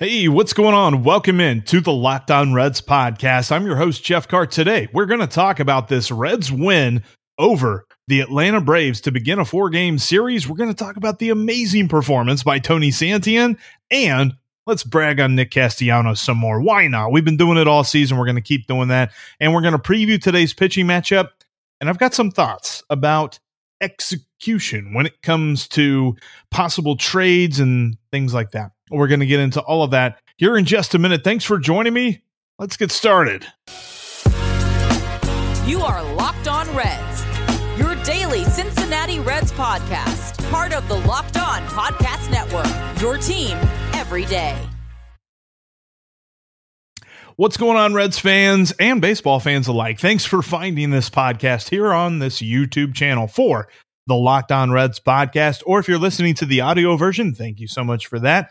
Hey, what's going on? Welcome in to the Locked On Reds podcast. I'm your host, Jeff Carr. Today, we're going to talk about this Reds win over the Atlanta Braves to begin a four game series. We're going to talk about the amazing performance by Tony Santillan and let's brag on Nick Castellanos some more. Why not? We've been doing it all season. We're going to keep doing that. And we're going to preview today's pitching matchup. And I've got some thoughts about execution when it comes to possible trades and things like that. We're going to get into all of that here in just a minute. Thanks for joining me. Let's get started. You are Locked On Reds, your daily Cincinnati Reds podcast, part of the Locked On Podcast Network, your team every day. What's going on, Reds fans and baseball fans alike? Thanks for finding this podcast here on this YouTube channel for the Locked On Reds podcast. Or if you're listening to the audio version, thank you so much for that.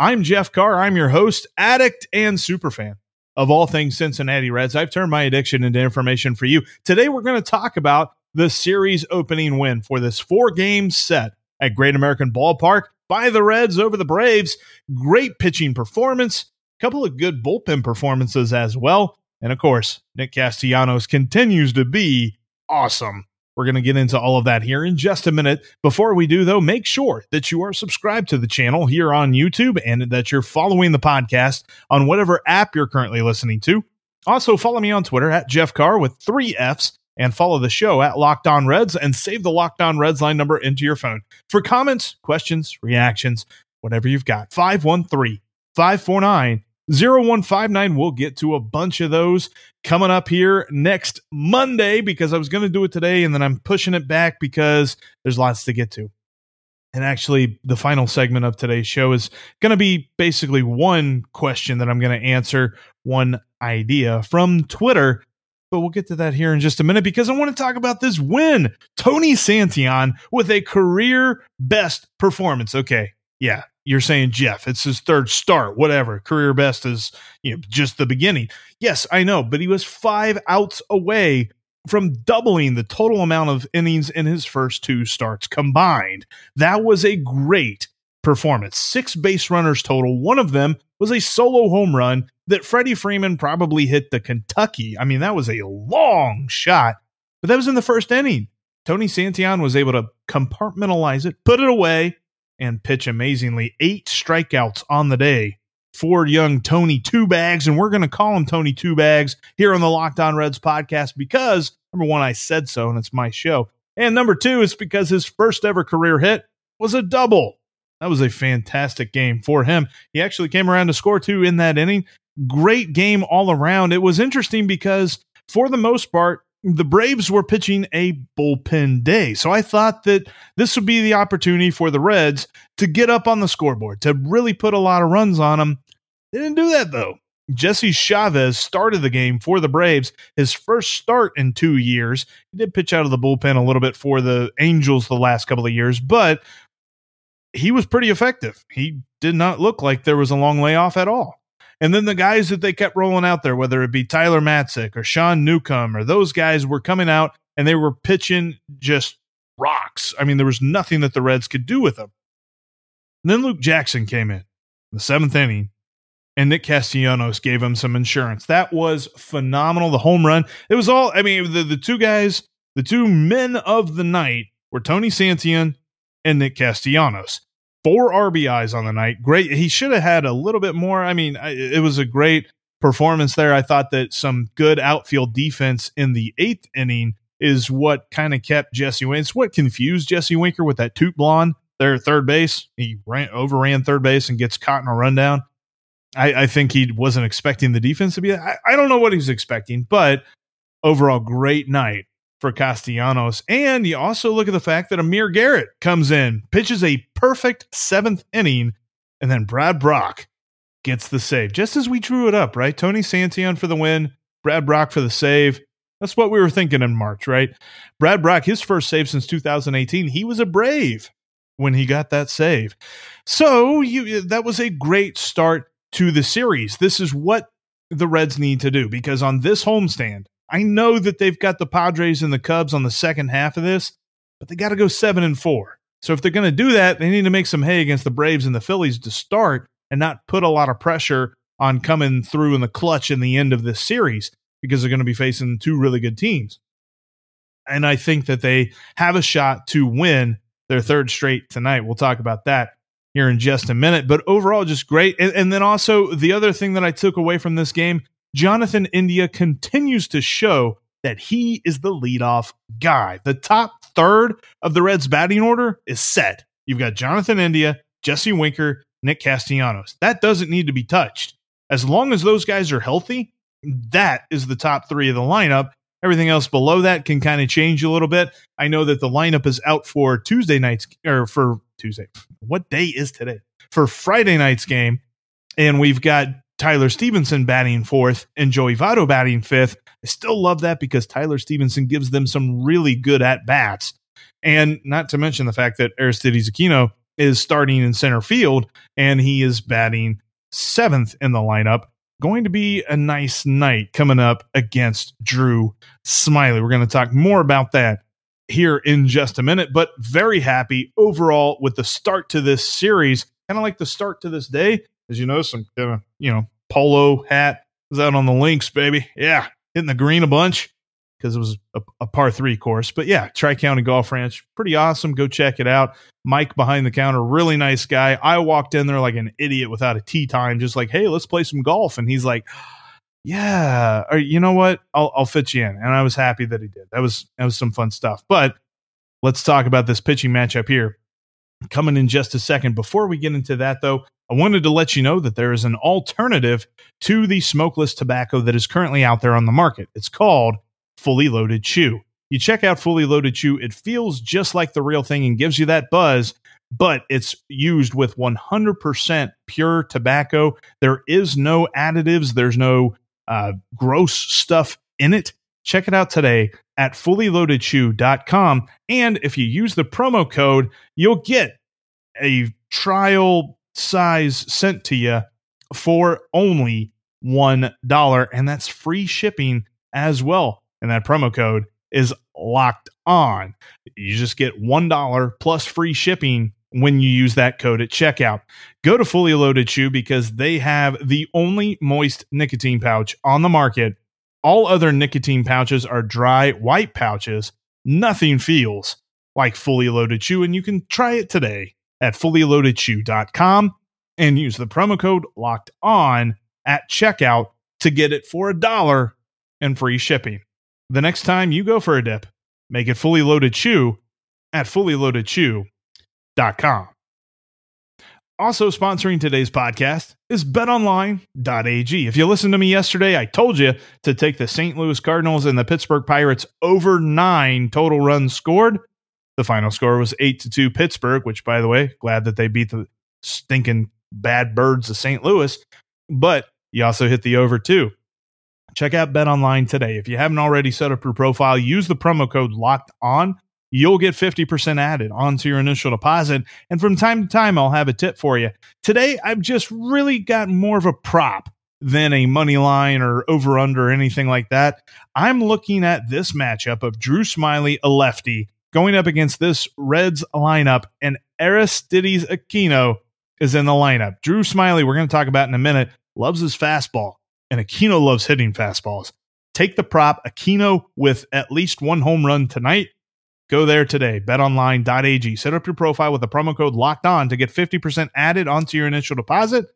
I'm Jeff Carr. I'm your host, addict, and superfan of all things Cincinnati Reds. I've turned my addiction into information for you. Today, we're going to talk about the series opening win for this four game set at Great American Ballpark by the Reds over the Braves. Great pitching performance, a couple of good bullpen performances as well. And of course, Nick Castellanos continues to be awesome. We're going to get into all of that here in just a minute. Before we do, though, make sure that you are subscribed to the channel here on YouTube and that you're following the podcast on whatever app you're currently listening to. Also, follow me on Twitter at Jeff Carr with three F's and follow the show at Locked On Reds and save the Locked On Reds line number into your phone for comments, questions, reactions, whatever you've got. 513 549 0159. We'll get to a bunch of those coming up here next Monday because I was going to do it today and then I'm pushing it back because there's lots to get to. And actually, the final segment of today's show is going to be basically one question that I'm going to answer, one idea from Twitter. But we'll get to that here in just a minute because I want to talk about this win. Tony Santillan with a career best performance. Okay, yeah, you're saying Jeff, it's his third start, whatever. Career best is you know just the beginning. Yes, I know, but he was five outs away from doubling the total amount of innings in his first two starts combined. That was a great performance. Six base runners total. One of them was a solo home run that Freddie Freeman probably hit the Kentucky. I mean, that was a long shot, but that was in the first inning. Tony Santillan was able to compartmentalize it, put it away, and pitch amazingly. Eight strikeouts on the day for young Tony Two Bags, and we're going to call him Tony Two Bags here on the Locked On Reds podcast because number one, I said so, and it's my show. And number two, it's because his first ever career hit was a double. That was a fantastic game for him. He actually came around to score two in that inning. Great game all around. It was interesting because, for the most part, the Braves were pitching a bullpen day. So I thought that this would be the opportunity for the Reds to get up on the scoreboard, to really put a lot of runs on them. They didn't do that though. Jesse Chavez started the game for the Braves, his first start in two years. He did pitch out of the bullpen a little bit for the Angels the last couple of years, but he was pretty effective. He did not look like there was a long layoff at all. And then the guys that they kept rolling out there, whether it be Tyler Matzek or Sean Newcomb or those guys were coming out and they were pitching just rocks. I mean, there was nothing that the Reds could do with them. And then Luke Jackson came in the seventh inning and Nick Castellanos gave him some insurance. That was phenomenal. The home run. It was all, I mean, the, the two guys, the two men of the night were Tony Santillan and Nick Castellanos four RBIs on the night. Great. He should have had a little bit more. I mean, it was a great performance there. I thought that some good outfield defense in the eighth inning is what kind of kept Jesse Winker. It's what confused Jesse Winker with that TOOTBLAN there at third base. He ran overran third base and gets caught in a rundown. I, I think he wasn't expecting the defense to be. I, I don't know what he was expecting, but overall, great night for Castellanos. And you also look at the fact that Amir Garrett comes in, pitches a perfect seventh inning, and then Brad Brach gets the save. Just as we drew it up, right? Tony Santillan for the win, Brad Brach for the save. That's what we were thinking in March, right? Brad Brach, his first save since 2018, he was a brave when he got that save. So you that was a great start to the series. This is what the Reds need to do because on this homestand, I know that they've got the Padres and the Cubs on the second half of this, but they got to go seven and four. So if they're going to do that, they need to make some hay against the Braves and the Phillies to start and not put a lot of pressure on coming through in the clutch in the end of this series because they're going to be facing two really good teams. And I think that they have a shot to win their third straight tonight. We'll talk about that here in just a minute. But overall, just great. And, and then also, the other thing that I took away from this game Jonathan India continues to show that he is the leadoff guy. The top third of the Reds batting order is set. You've got Jonathan India, Jesse Winker, Nick Castellanos. That doesn't need to be touched. As long as those guys are healthy, that is the top three of the lineup. Everything else below that can kind of change a little bit. I know that the lineup is out for Tuesday night's or for Tuesday. What day is today? For Friday night's game. And we've got Tyler Stephenson batting fourth and Joey Votto batting fifth. I still love that because Tyler Stephenson gives them some really good at bats. And not to mention the fact that Aristides Aquino is starting in center field and he is batting seventh in the lineup. Going to be a nice night coming up against Drew Smyly. We're going to talk more about that here in just a minute, but very happy overall with the start to this series. Kind of like the start to this day. As you know, some uh, you know polo hat was out on the links, baby. Yeah, hitting the green a bunch because it was a, a, par three course. But yeah, Tri County Golf Ranch, pretty awesome. Go check it out. Mike behind the counter, really nice guy. I walked in there like an idiot without a tee time, just like, hey, let's play some golf. And he's like, yeah, or you know what? I'll, I'll fit you in. And I was happy that he did. That was that was some fun stuff. But let's talk about this pitching matchup here. Coming in just a second. Before we get into that, though, I wanted to let you know that there is an alternative to the smokeless tobacco that is currently out there on the market. It's called Fully Loaded Chew. You check out Fully Loaded Chew, it feels just like the real thing and gives you that buzz, but it's used with 100% pure tobacco. There is no additives, there's no uh, gross stuff in it. Check it out today at fullyloadedchew.com. And if you use the promo code, you'll get a trial size sent to you for only $1. And that's free shipping as well and that promo code is locked on. You just get $1 plus free shipping when you use that code at checkout. Go to Fully Loaded Chew because they have the only moist nicotine pouch on the market. All other nicotine pouches are dry white pouches. Nothing feels like Fully Loaded Chew, and you can try it today at fullyloadedchew.com and use the promo code locked on at checkout to get it for a dollar and free shipping. The next time you go for a dip, make it fully loaded chew at fullyloadedchew.com. Also sponsoring today's podcast is betonline.ag. If you listened to me yesterday, I told you to take the St. Louis Cardinals and the Pittsburgh Pirates over 9 total runs scored. The final score was 8 to 2 Pittsburgh, which by the way, glad that they beat the stinking bad birds of St. Louis, but you also hit the over too. Check out Bet Online today. If you haven't already set up your profile, use the promo code locked on. You'll get 50% added onto your initial deposit. And from time to time, I'll have a tip for you. Today, I've just really got more of a prop than a money line or over under or anything like that. I'm looking at this matchup of Drew Smyly, a lefty, going up against this Reds lineup, and Aristides Aquino is in the lineup. Drew Smyly, we're going to talk about in a minute, loves his fastball and Aquino loves hitting fastballs. Take the prop Aquino with at least one home run tonight. Go there today, betonline.ag. Set up your profile with the promo code locked on to get 50% added onto your initial deposit,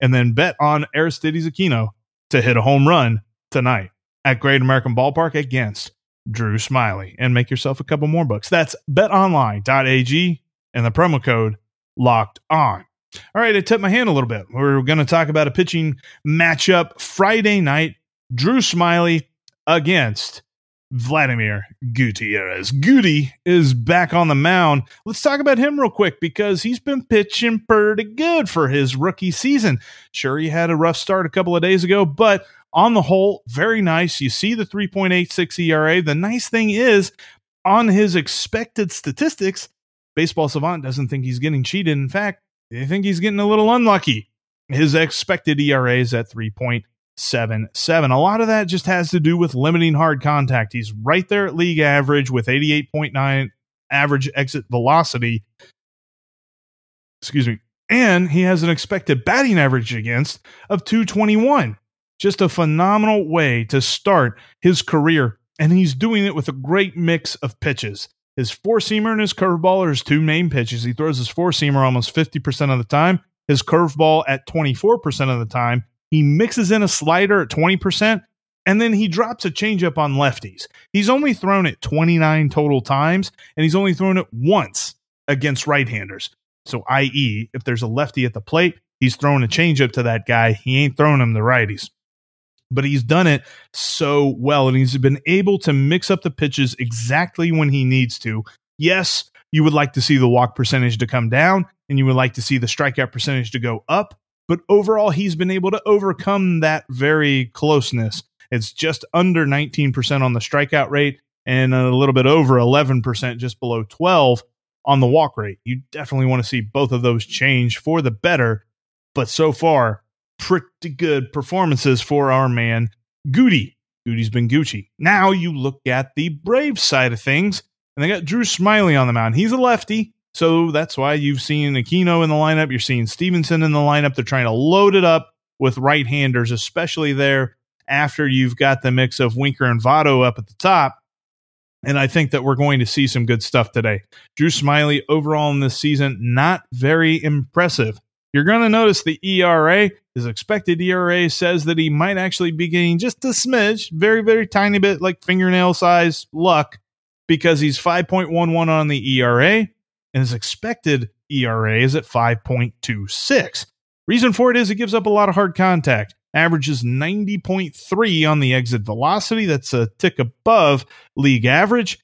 and then bet on Aristides Aquino to hit a home run tonight at Great American Ballpark against Drew Smyly and make yourself a couple more bucks. That's betonline.ag and the promo code locked on. All right, I tipped my hand a little bit. We're going to talk about a pitching matchup Friday night. Drew Smyly against Vladimir Gutierrez. Goody is back on the mound. Let's talk about him real quick because he's been pitching pretty good for his rookie season. Sure, he had a rough start a couple of days ago, but on the whole, very nice. You see the 3.86 ERA. The nice thing is, on his expected statistics, Baseball Savant doesn't think he's getting cheated. In fact, they think he's getting a little unlucky. His expected ERA is at 3.77. A lot of that just has to do with limiting hard contact. He's right there at league average with 88.9 average exit velocity. Excuse me. And he has an expected batting average against of 221. Just a phenomenal way to start his career. And he's doing it with a great mix of pitches. His four seamer and his curveball are his two main pitches. He throws his four seamer almost 50% of the time, his curveball at 24% of the time. He mixes in a slider at 20%, and then he drops a changeup on lefties. He's only thrown it 29 total times, and he's only thrown it once against right handers. So, i.e., if there's a lefty at the plate, he's throwing a changeup to that guy. He ain't throwing him the righties but he's done it so well and he's been able to mix up the pitches exactly when he needs to. Yes, you would like to see the walk percentage to come down and you would like to see the strikeout percentage to go up, but overall he's been able to overcome that very closeness. It's just under 19% on the strikeout rate and a little bit over 11%, just below 12 on the walk rate. You definitely want to see both of those change for the better, but so far pretty good performances for our man Goody. Goody's been Gucci. Now you look at the Brave side of things, and they got Drew Smyly on the mound. He's a lefty, so that's why you've seen Aquino in the lineup. You're seeing Stephenson in the lineup. They're trying to load it up with right handers, especially there after you've got the mix of Winker and Votto up at the top. And I think that we're going to see some good stuff today. Drew Smyly overall in this season, not very impressive. You're going to notice the ERA, his expected ERA says that he might actually be getting just a smidge, very, very tiny bit, like fingernail size luck, because he's 5.11 on the ERA, and his expected ERA is at 5.26. Reason for it is it gives up a lot of hard contact. Averages 90.3 on the exit velocity. That's a tick above league average.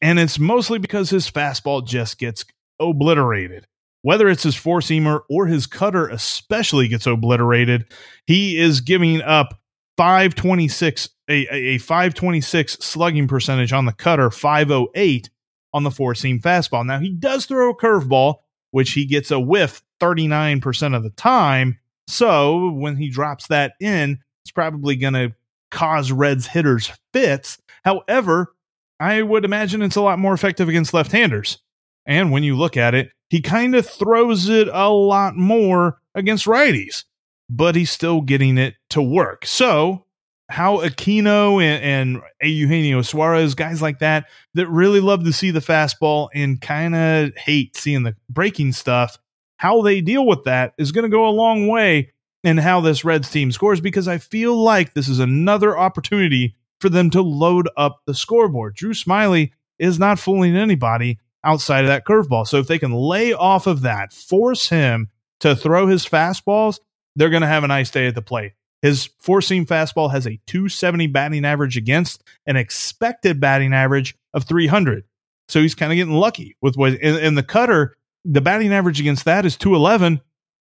And it's mostly because his fastball just gets obliterated whether it's his four seamer or his cutter, especially gets obliterated. He is giving up 526, a, a 526 slugging percentage on the cutter, 508 on the four seam fastball. Now, he does throw a curveball, which he gets a whiff 39% of the time. So when he drops that in, it's probably going to cause Reds hitters fits. However, I would imagine it's a lot more effective against left handers. And when you look at it, he kind of throws it a lot more against righties, but he's still getting it to work. So, how Aquino and, and Eugenio Suarez, guys like that, that really love to see the fastball and kind of hate seeing the breaking stuff, how they deal with that is going to go a long way in how this Reds team scores because I feel like this is another opportunity for them to load up the scoreboard. Drew Smyly is not fooling anybody outside of that curveball. So if they can lay off of that, force him to throw his fastballs, they're going to have a nice day at the plate. His four seam fastball has a 270 batting average against an expected batting average of 300. So he's kind of getting lucky with what, and, the cutter, the batting average against that is 211,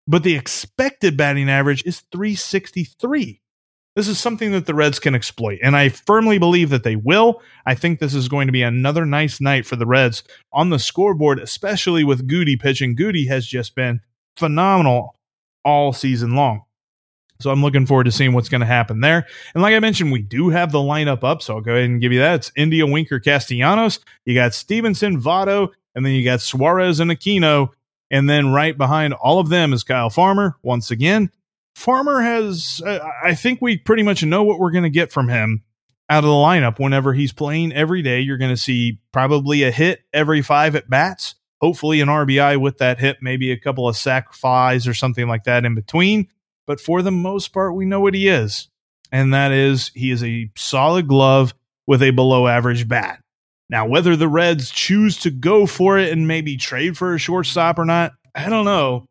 but the expected batting average is 363. This is something that the Reds can exploit, and I firmly believe that they will. I think this is going to be another nice night for the Reds on the scoreboard, especially with Goody pitching. Goody has just been phenomenal all season long. So I'm looking forward to seeing what's going to happen there. And like I mentioned, we do have the lineup up, so I'll go ahead and give you that. It's India Winker Castellanos. You got Stephenson, Votto, and then you got Suarez and Aquino. And then right behind all of them is Kyle Farmer once again. Farmer has, uh, I think we pretty much know what we're going to get from him out of the lineup whenever he's playing every day. You're going to see probably a hit every five at bats, hopefully an RBI with that hit, maybe a couple of sac flies or something like that in between. But for the most part, we know what he is. And that is he is a solid glove with a below average bat. Now, whether the Reds choose to go for it and maybe trade for a shortstop or not, I don't know.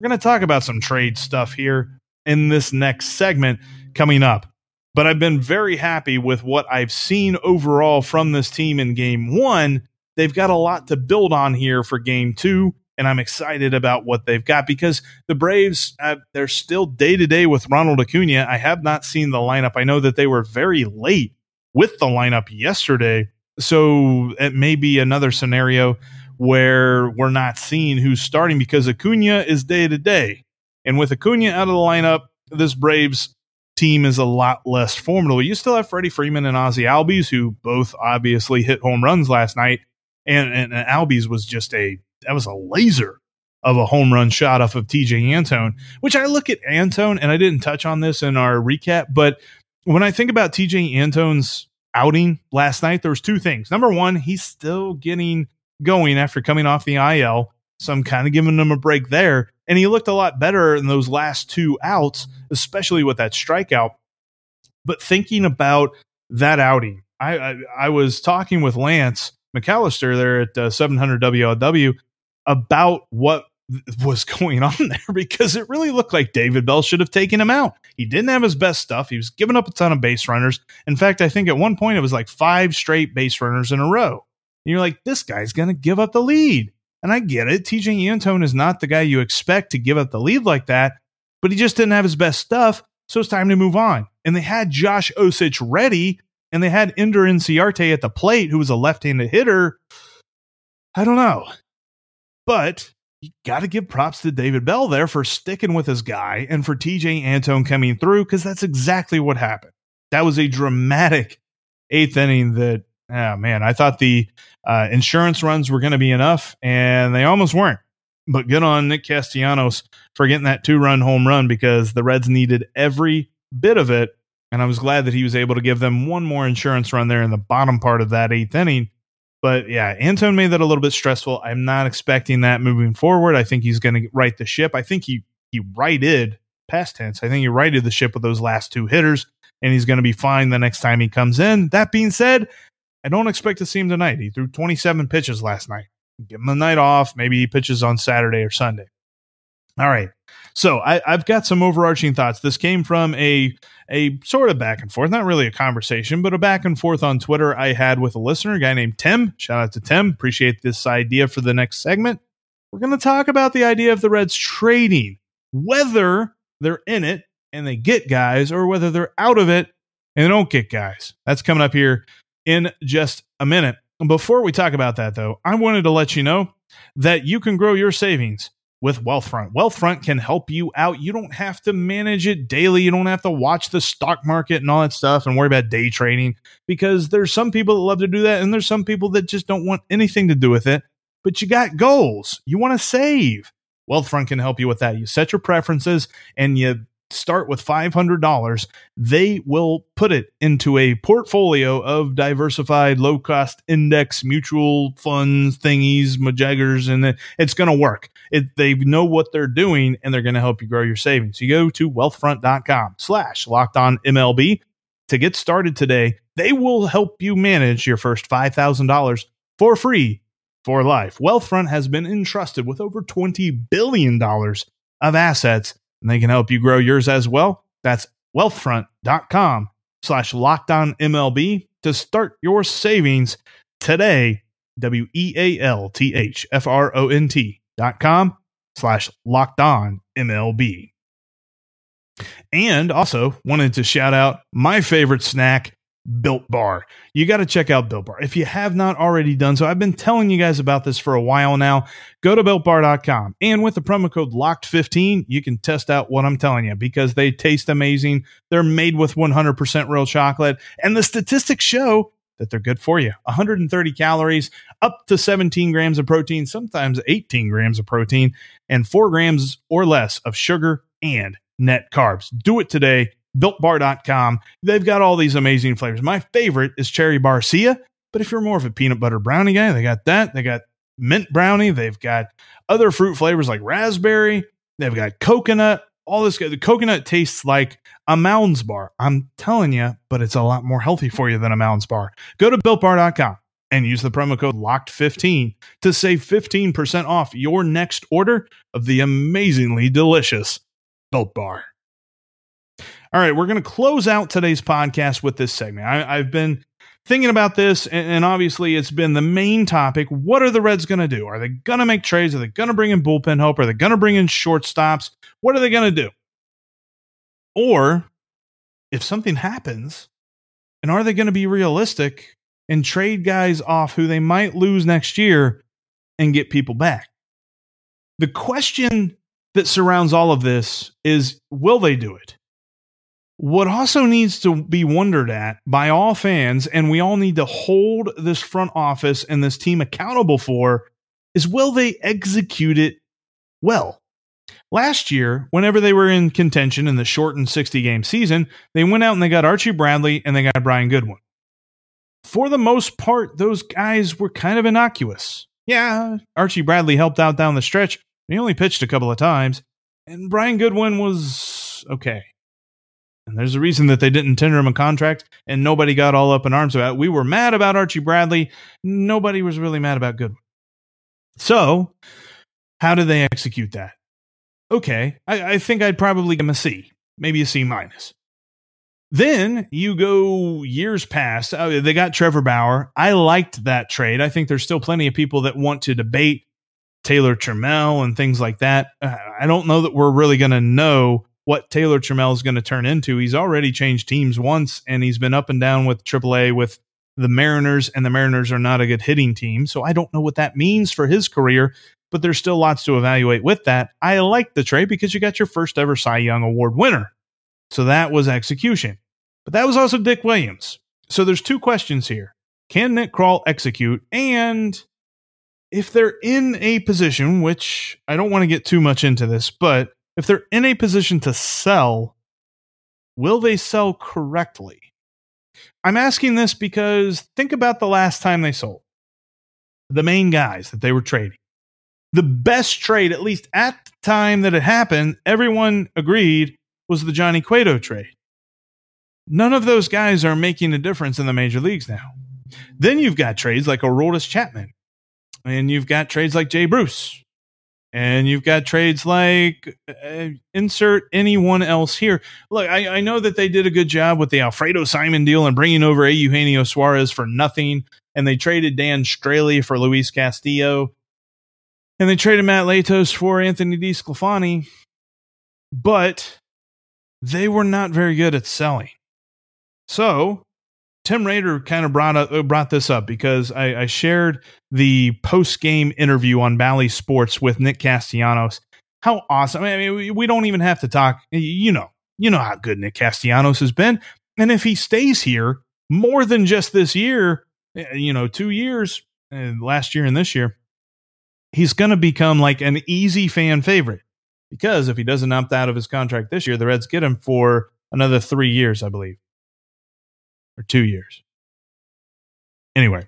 We're going to talk about some trade stuff here in this next segment coming up. but I've been very happy with what I've seen overall from this team in game one. They've got a lot to build on here for game two, and I'm excited about what they've got because the Braves, uh, they're still day to day with Ronald Acuna. I have not seen the lineup. I know that they were very late with the lineup yesterday. So it may be another scenario where we're not seeing who's starting because Acuna is day to day. And with Acuna out of the lineup, this Braves team is a lot less formidable. You still have Freddie Freeman and Ozzie Albies, who both obviously hit home runs last night. And, and, and Albies was just a, that was a laser of a home run shot off of Tejay Antone, which I look at Antone, and I didn't touch on this in our recap, but when I think about Tejay Antone's outing last night, there was two things. Number one, he's still getting going after coming off the IL. So I'm kind of giving him a break there. And he looked a lot better in those last two outs, especially with that strikeout. But thinking about that outing, I, I, I was talking with Lance McAllister there at uh, 700 WLW about what was going on there because it really looked like David Bell should have taken him out. He didn't have his best stuff. He was giving up a ton of base runners. In fact, I think at one point it was like five straight base runners in a row. And you're like, this guy's going to give up the lead. And I get it. Tejay Antone is not the guy you expect to give up the lead like that, but he just didn't have his best stuff. So it's time to move on. And they had Josh Osich ready, and they had Ender Inciarte at the plate, who was a left handed hitter. I don't know. But you got to give props to David Bell there for sticking with his guy and for Tejay Antone coming through because that's exactly what happened. That was a dramatic eighth inning that oh man, I thought the uh, insurance runs were going to be enough, and they almost weren't. But good on Nick Castellanos for getting that two run home run because the Reds needed every bit of it. And I was glad that he was able to give them one more insurance run there in the bottom part of that eighth inning. But yeah, Antone made that a little bit stressful. I'm not expecting that moving forward. I think he's going to right the ship. I think he he righted past tense. I think he righted the ship with those last two hitters, and he's going to be fine the next time he comes in. That being said, I don't expect to see him tonight. He threw 27 pitches last night. Give him a night off. Maybe he pitches on Saturday or Sunday. All right. So I, have got some overarching thoughts. This came from a a sort of back and forth, not really a conversation, but a back and forth on Twitter I had with a listener, a guy named Tim. Shout out to Tim. Appreciate this idea for the next segment. We're going to talk about the idea of the Reds trading, whether they're in it and they get guys, or whether they're out of it and they don't get guys. That's coming up here in just a minute. Before we talk about that, though, I wanted to let you know that you can grow your savings with Wealthfront. Wealthfront can help you out. You don't have to manage it daily. You don't have to watch the stock market and all that stuff and worry about day trading because there's some people that love to do that and there's some people that just don't want anything to do with it. But you got goals. You want to save. Wealthfront can help you with that. You set your preferences and you start with $500, they will put it into a portfolio of diversified low cost index mutual funds thingies, majaggers, and it's going to work. It, they know what they're doing and they're going to help you grow your savings. You go to wealthfront.com slash locked on MLB to get started today. They will help you manage your first $5,000 for free for life. Wealthfront has been entrusted with over $20 billion of assets and they can help you grow yours as well. That's wealthfront.com slash locked on MLB to start your savings today. W E A L T H F R O N T dot com slash locked on MLB. And also wanted to shout out my favorite snack, Built Bar. You got to check out Built Bar. If you have not already done so, I've been telling you guys about this for a while now. Go to builtbar.com and with the promo code LOCKED15, you can test out what I'm telling you because they taste amazing. They're made with 100% real chocolate and the statistics show that they're good for you. 130 calories, up to 17 grams of protein, sometimes 18 grams of protein, and 4 grams or less of sugar and net carbs. Do it today builtbar.com. They've got all these amazing flavors. My favorite is cherry barcia, but if you're more of a peanut butter brownie guy, they got that. They got mint brownie. They've got other fruit flavors like raspberry. They've got coconut. All this. The coconut tastes like a Mounds bar. I'm telling you, but it's a lot more healthy for you than a Mounds bar. Go to builtbar.com and use the promo code LOCKED15 to save 15% off your next order of the amazingly delicious Built Bar. All right, we're going to close out today's podcast with this segment. I, have been thinking about this, and, and, obviously it's been the main topic. What are the Reds going to do? Are they going to make trades? Are they going to bring in bullpen help? Are they going to bring in shortstops? What are they going to do? Or if something happens, and are they going to be realistic and trade guys off who they might lose next year and get people back? The question that surrounds all of this is will they do it? What also needs to be wondered at by all fans, and we all need to hold this front office and this team accountable for, is will they execute it well? Last year, whenever they were in contention in the shortened 60 game season, they went out and they got Archie Bradley and they got Brian Goodwin. For the most part, those guys were kind of innocuous. Yeah, Archie Bradley helped out down the stretch. He only pitched a couple of times, and Brian Goodwin was okay. And there's a reason that they didn't tender him a contract, and nobody got all up in arms about it. We were mad about Archie Bradley. Nobody was really mad about Goodwin. So, how did they execute that? okay, I, I think I'd probably give him a C, maybe a C minus. Then you go years past. Uh, they got Trevor Bauer. I liked that trade. I think there's still plenty of people that want to debate Taylor Trammell and things like that. Uh, I don't know that we're really going to know what Taylor Trammell is going to turn into. He's already changed teams once, and he's been up and down with AAA with the Mariners, and the Mariners are not a good hitting team. So I don't know what that means for his career but there's still lots to evaluate with that. I like the trade because you got your first ever Cy Young Award winner. So that was execution. But that was also Dick Williams. So there's two questions here. Can Nick Krall execute? And if they're in a position, which I don't want to get too much into this, but if they're in a position to sell, will they sell correctly? I'm asking this because think about the last time they sold the main guys that they were trading the best trade, at least at the time that it happened, everyone agreed was the Johnny Cueto trade. None of those guys are making a difference in the major leagues now. Then you've got trades like Aroldis Chapman, and you've got trades like Jay Bruce, and you've got trades like uh, insert anyone else here. Look, I, I, know that they did a good job with the Alfredo Simon deal and bringing over a Eugenio Suarez for nothing, and they traded Dan Straily for Luis Castillo and they traded Matt Latos for Anthony DeSclafani, but they were not very good at selling. So Tim Rader kind of brought up, brought this up because I, I shared the post game interview on Bally Sports with Nick Castellanos. How awesome! I mean, we, we don't even have to talk. You know, you know how good Nick Castellanos has been, and if he stays here more than just this year, eh, you know, two years, uh, last year and this year, he's going to become like an easy fan favorite because if he doesn't opt out of his contract this year, the Reds get him for another three years, I believe, or two years. Anyway,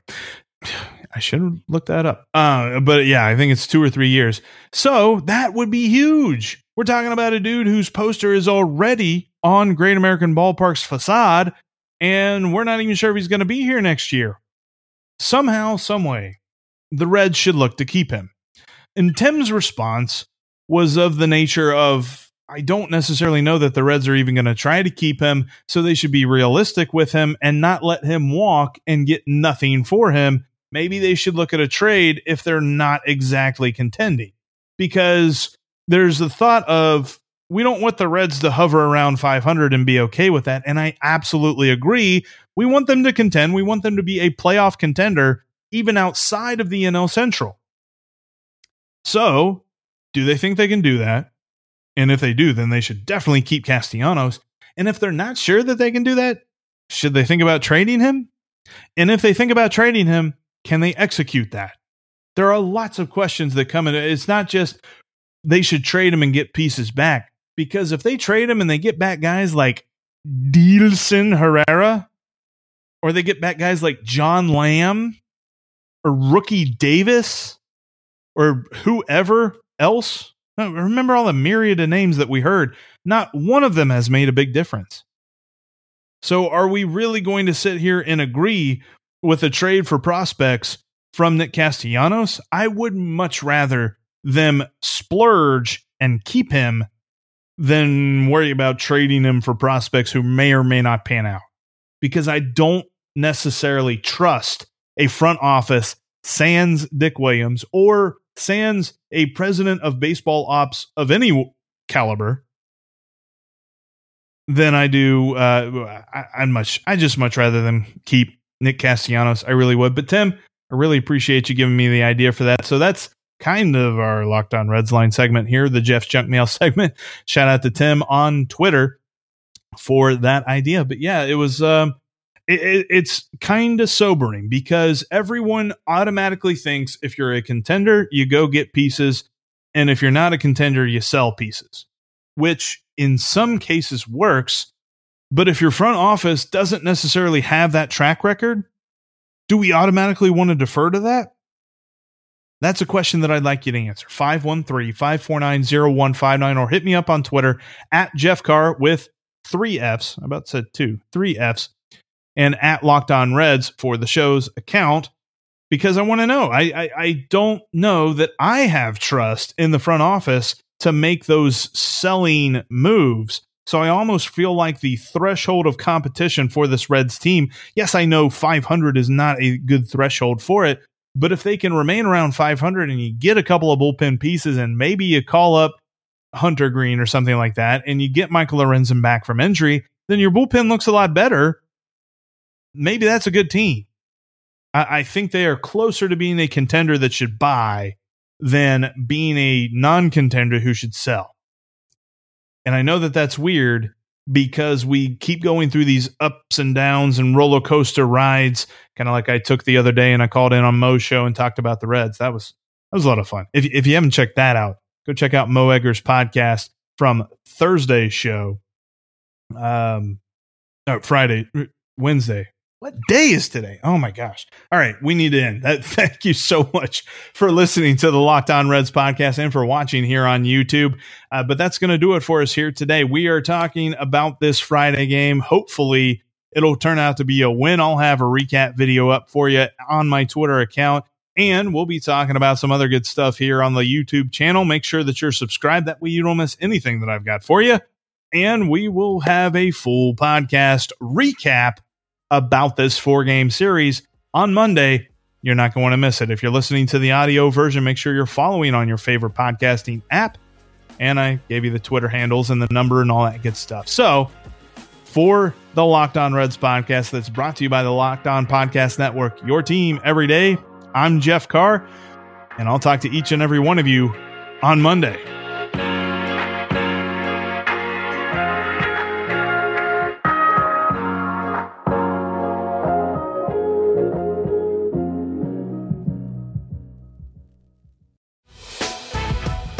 I should looked that up. Uh, but yeah, I think it's two or three years. So that would be huge. We're talking about a dude whose poster is already on Great American Ballpark's facade, and we're not even sure if he's going to be here next year. Somehow, someway, the Reds should look to keep him. And Tim's response was of the nature of I don't necessarily know that the Reds are even going to try to keep him, so they should be realistic with him and not let him walk and get nothing for him. Maybe they should look at a trade if they're not exactly contending. Because there's the thought of we don't want the Reds to hover around 500 and be okay with that. And I absolutely agree. We want them to contend. We want them to be a playoff contender, even outside of the NL Central. So, do they think they can do that? And if they do, then they should definitely keep Castellanos. And if they're not sure that they can do that, should they think about trading him? And if they think about trading him, can they execute that? There are lots of questions that come in. It's not just they should trade him and get pieces back. Because if they trade him and they get back guys like Dilson Herrera, or they get back guys like John Lamb or Rookie Davis, or whoever else. Remember all the myriad of names that we heard. Not one of them has made a big difference. So, are we really going to sit here and agree with a trade for prospects from Nick Castellanos? I would much rather them splurge and keep him than worry about trading him for prospects who may or may not pan out. Because I don't necessarily trust a front office sans Dick Williams or sans a president of baseball ops of any caliber than I do. Uh, I, would much, I just much rather than keep Nick Castellanos. I really would. But Tim, I really appreciate you giving me the idea for that. So that's kind of our Locked On Reds line segment here, the Jeff's Junk Mail segment. Shout out to Tim on Twitter for that idea. But yeah, it was. Um, it, it's kind of sobering because everyone automatically thinks if you're a contender, you go get pieces, and if you're not a contender, you sell pieces, which in some cases works. But if your front office doesn't necessarily have that track record, do we automatically want to defer to that? That's a question that I'd like you to answer. 513 549 0159 or hit me up on Twitter at Jeff Carr with three F's. I about said two, three F's, and at Locked On Reds for the show's account because I want to know. I, I, I don't know that I have trust in the front office to make those selling moves. So I almost feel like the threshold of competition for this Reds team. Yes, I know 500 is not a good threshold for it, but if they can remain around 500 and you get a couple of bullpen pieces and maybe you call up Hunter Greene or something like that and you get Michael Lorenzen back from injury, then your bullpen looks a lot better. Maybe that's a good team. I, I think they are closer to being a contender that should buy than being a non contender who should sell. And I know that that's weird, because we keep going through these ups and downs and roller coaster rides, kind of like I took the other day and I called in on Mo's show and talked about the Reds. That was that was a lot of fun. If if you haven't checked that out, go check out Mo Egger's podcast from Thursday's show. Um, no, Friday, Wednesday, what day is today? Oh my gosh. All right. We need to end that. Thank you so much for listening to the Locked On Reds podcast and for watching here on YouTube. Uh, but that's going to do it for us here today. We are talking about this Friday game. Hopefully, it'll turn out to be a win. I'll have a recap video up for you on my Twitter account. And we'll be talking about some other good stuff here on the YouTube channel. Make sure that you're subscribed. That way you don't miss anything that I've got for you. And we will have a full podcast recap about this four game series on Monday. You're not going to want to miss it. If you're listening to the audio version, make sure you're following on your favorite podcasting app. And I gave you the Twitter handles and the number and all that good stuff. So, for the Locked On Reds podcast that's brought to you by the Locked On Podcast Network, your team every day, I'm Jeff Carr, and I'll talk to each and every one of you on Monday.